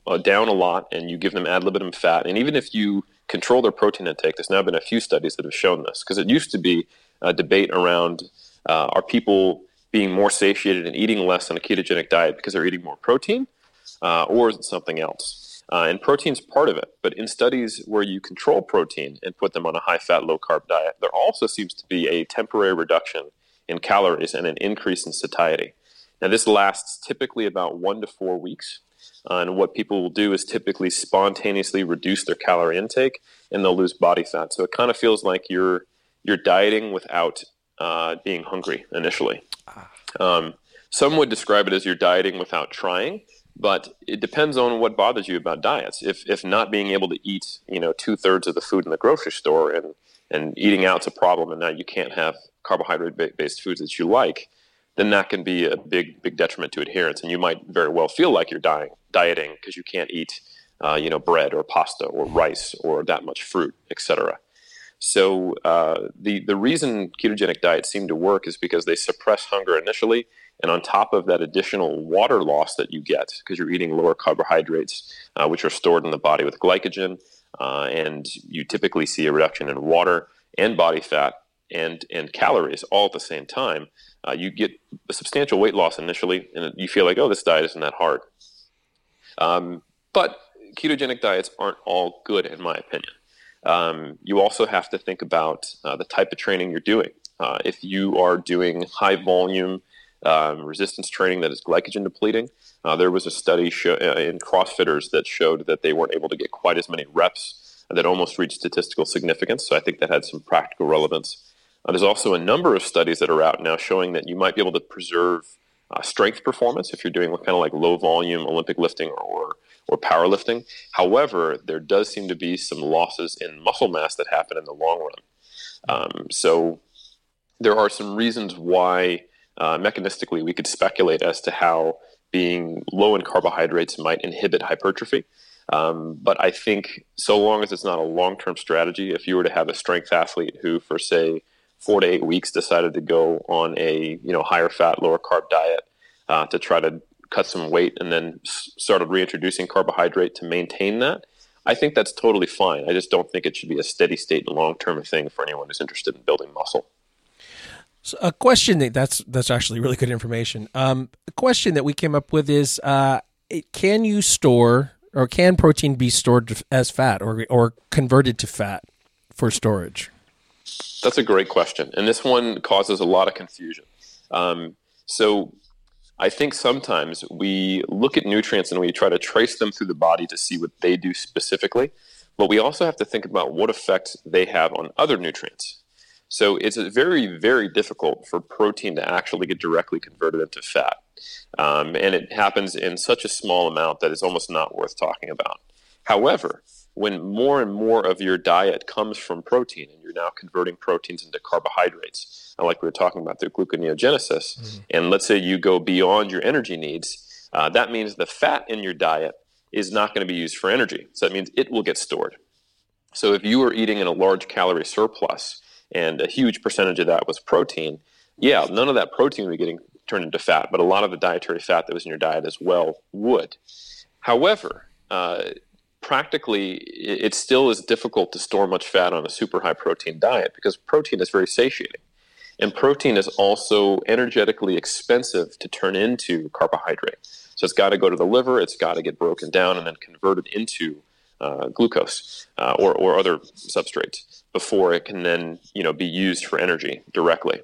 uh, down a lot and you give them ad libitum fat, and even if you control their protein intake, there's now been a few studies that have shown this because it used to be a debate around uh, are people being more satiated and eating less on a ketogenic diet because they're eating more protein, uh, or is it something else? Uh, and protein's part of it. But in studies where you control protein and put them on a high fat, low carb diet, there also seems to be a temporary reduction in calories and an increase in satiety. Now, this lasts typically about one to four weeks. Uh, and what people will do is typically spontaneously reduce their calorie intake and they'll lose body fat. So it kind of feels like you're you're dieting without uh, being hungry initially. Ah. Um, some would describe it as you're dieting without trying, but it depends on what bothers you about diets. If if not being able to eat, you know, two thirds of the food in the grocery store and and eating out's a problem, and now you can't have carbohydrate based foods that you like, then that can be a big big detriment to adherence, and you might very well feel like you're dying dieting because you can't eat, uh, you know, bread or pasta or rice or that much fruit, etc. So uh, the the reason ketogenic diets seem to work is because they suppress hunger initially, and on top of that additional water loss that you get because you're eating lower carbohydrates, uh, which are stored in the body with glycogen, uh, and you typically see a reduction in water and body fat and and calories all at the same time. Uh, you get a substantial weight loss initially, and you feel like, oh, this diet isn't that hard. Um, but ketogenic diets aren't all good, in my opinion. Um, you also have to think about uh, the type of training you're doing. Uh, if you are doing high volume um, resistance training that is glycogen depleting, uh, there was a study show, uh, in CrossFitters that showed that they weren't able to get quite as many reps that almost reached statistical significance. So I think that had some practical relevance. Uh, there's also a number of studies that are out now showing that you might be able to preserve uh, strength performance if you're doing kind of like low volume Olympic lifting or, or powerlifting. However, there does seem to be some losses in muscle mass that happen in the long run. Um, so there are some reasons why uh, mechanistically we could speculate as to how being low in carbohydrates might inhibit hypertrophy. Um, but I think so long as it's not a long term strategy, if you were to have a strength athlete who, for say, four to eight weeks, decided to go on a you know higher fat, lower carb diet uh, to try to cut some weight, and then started reintroducing carbohydrate to maintain that, I think that's totally fine. I just don't think it should be a steady state long term thing for anyone who's interested in building muscle. So a question that that's that's actually really good information. Um, a question that we came up with is: uh, Can you store or can protein be stored as fat or or converted to fat for storage? That's a great question, and this one causes a lot of confusion. Um, so, I think sometimes we look at nutrients and we try to trace them through the body to see what they do specifically, but we also have to think about what effect they have on other nutrients. So it's very, very difficult for protein to actually get directly converted into fat. Um, and it happens in such a small amount that it's almost not worth talking about. However, when more and more of your diet comes from protein and you're now converting proteins into carbohydrates, like we were talking about through gluconeogenesis, mm-hmm. and let's say you go beyond your energy needs, uh, that means the fat in your diet is not going to be used for energy. So that means it will get stored. So if you are eating in a large calorie surplus, and a huge percentage of that was protein. Yeah, none of that protein would be getting turned into fat, but a lot of the dietary fat that was in your diet as well would. However, uh, practically, it still is difficult to store much fat on a super high protein diet because protein is very satiating. And protein is also energetically expensive to turn into carbohydrate. So it's got to go to the liver, it's got to get broken down and then converted into uh, glucose uh, or, or other substrates before it can then you know be used for energy directly.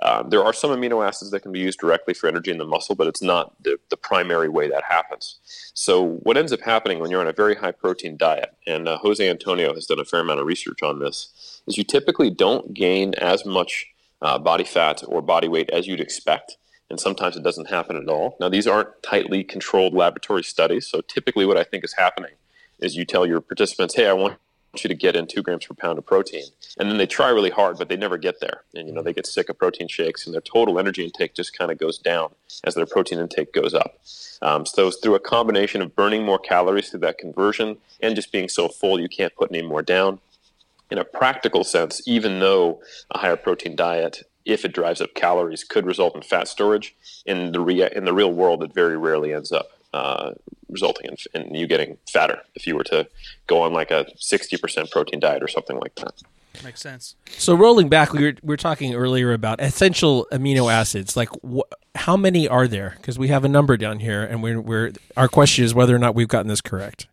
Um, there are some amino acids that can be used directly for energy in the muscle, but it's not the, the primary way that happens. So, what ends up happening when you're on a very high protein diet, and uh, Jose Antonio has done a fair amount of research on this, is you typically don't gain as much uh, body fat or body weight as you'd expect. And sometimes it doesn't happen at all. Now, these aren't tightly controlled laboratory studies. So, typically, what I think is happening is you tell your participants, hey, I want you to get in two grams per pound of protein. And then they try really hard, but they never get there. And, you know, they get sick of protein shakes and their total energy intake just kind of goes down as their protein intake goes up. Um, so through a combination of burning more calories through that conversion and just being so full you can't put any more down. In a practical sense, even though a higher protein diet if it drives up calories, could result in fat storage. In the rea- in the real world, it very rarely ends up uh, resulting in, in, you getting fatter if you were to go on like a 60% protein diet or something like that. Makes sense. So rolling back, we were we were talking earlier about essential amino acids. Like, wh- how many are there? Because we have a number down here, and we're, we're our question is whether or not we've gotten this correct.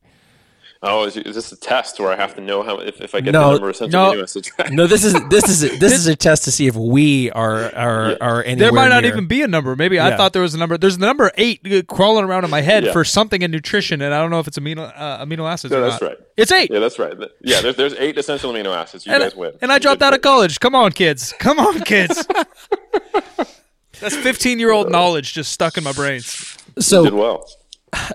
Oh, is, is, this a test where I have to know how if, if I get no, the number of essential no, amino acids no, this is this is a, this is a test to see if we are are yeah. are anywhere There might not near. even be a number. Maybe yeah. I thought there was a number. There's the number eight crawling around in my head yeah. for something in nutrition, and I don't know if it's amino uh, amino acids. No, that's not. right. It's eight. Yeah, that's right. Yeah, there's, there's eight essential amino acids. You and, guys win. And I dropped out of college. Come on, kids. Come on, kids. that's 15 year old knowledge just stuck in my brains. So you did well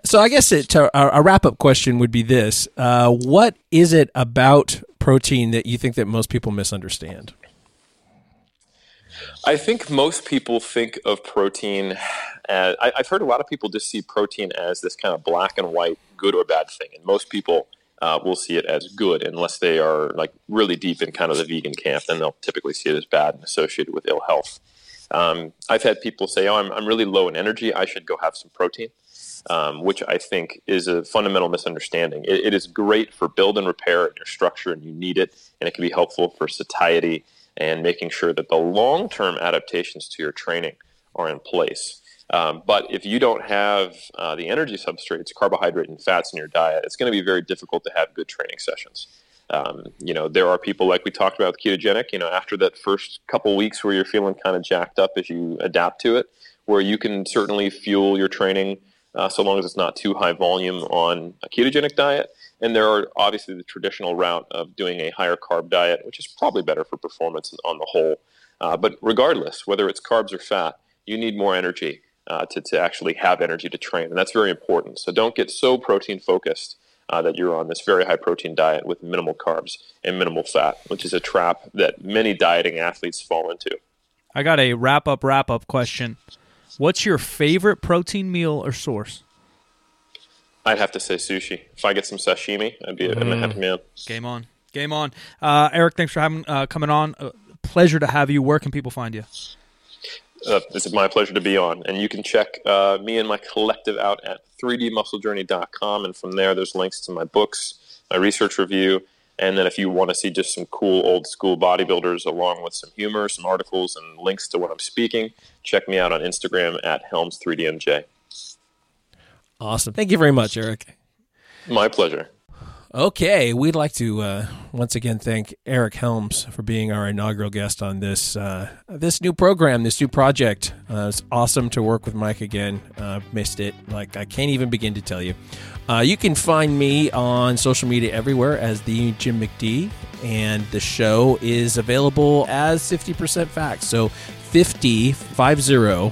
so I guess it, to, a, wrap up question would be this: uh, What is it about protein that you think that most people misunderstand? I think most people think of protein as I, have heard a lot of people just see protein as this kind of black and white, good or bad thing, and most people uh, will see it as good unless they are like really deep in kind of the vegan camp. Then they'll typically see it as bad and associated with ill health. Um, I've had people say, "Oh, I'm, I'm really low in energy. I should go have some protein." Um, which I think is a fundamental misunderstanding. It, it is great for build and repair in your structure, and you need it, and it can be helpful for satiety and making sure that the long term adaptations to your training are in place. Um, but if you don't have uh, the energy substrates, carbohydrate, and fats in your diet, it's going to be very difficult to have good training sessions. Um, you know, there are people like we talked about with ketogenic. You know, after that first couple weeks where you're feeling kind of jacked up as you adapt to it, where you can certainly fuel your training uh, so long as it's not too high volume on a ketogenic diet. And there are obviously the traditional route of doing a higher carb diet, which is probably better for performance on the whole. Uh, but regardless, whether it's carbs or fat, you need more energy uh, to, to actually have energy to train. And that's very important. So don't get so protein focused uh, that you're on this very high protein diet with minimal carbs and minimal fat, which is a trap that many dieting athletes fall into. I got a wrap up, wrap up question. What's your favorite protein meal or source? I'd have to say sushi. If I get some sashimi, I'd be mm. a happy man. Game on. Game on. Uh, Eric, thanks for having uh, coming on. Uh, pleasure to have you. Where can people find you? Uh, this is my pleasure to be on. And you can check uh, me and my collective out at 3dmusclejourney.com. And from there, there's links to my books, my research review. And then if you want to see just some cool old school bodybuilders along with some humor, some articles, and links to what I'm speaking, check me out on Instagram at Helms3DMJ. Awesome. Thank you very much, Eric. My pleasure. Okay, we'd like to uh, once again thank Eric Helms for being our inaugural guest on this uh, this new program, this new project. Uh, it's awesome to work with Mike again. Uh, missed it, like I can't even begin to tell you. Uh, you can find me on social media everywhere as the Jim McD, and the show is available as fifty percent facts. So 50, 50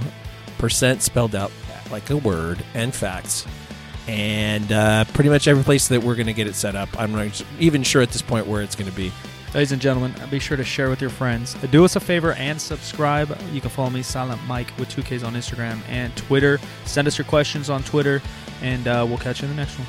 percent spelled out like a word and facts and uh, pretty much every place that we're going to get it set up. I'm not even sure at this point where it's going to be. Ladies and gentlemen, be sure to share with your friends. Do us a favor and subscribe. You can follow me, Silent Mike, with 2Ks on Instagram and Twitter. Send us your questions on Twitter, and uh, we'll catch you in the next one.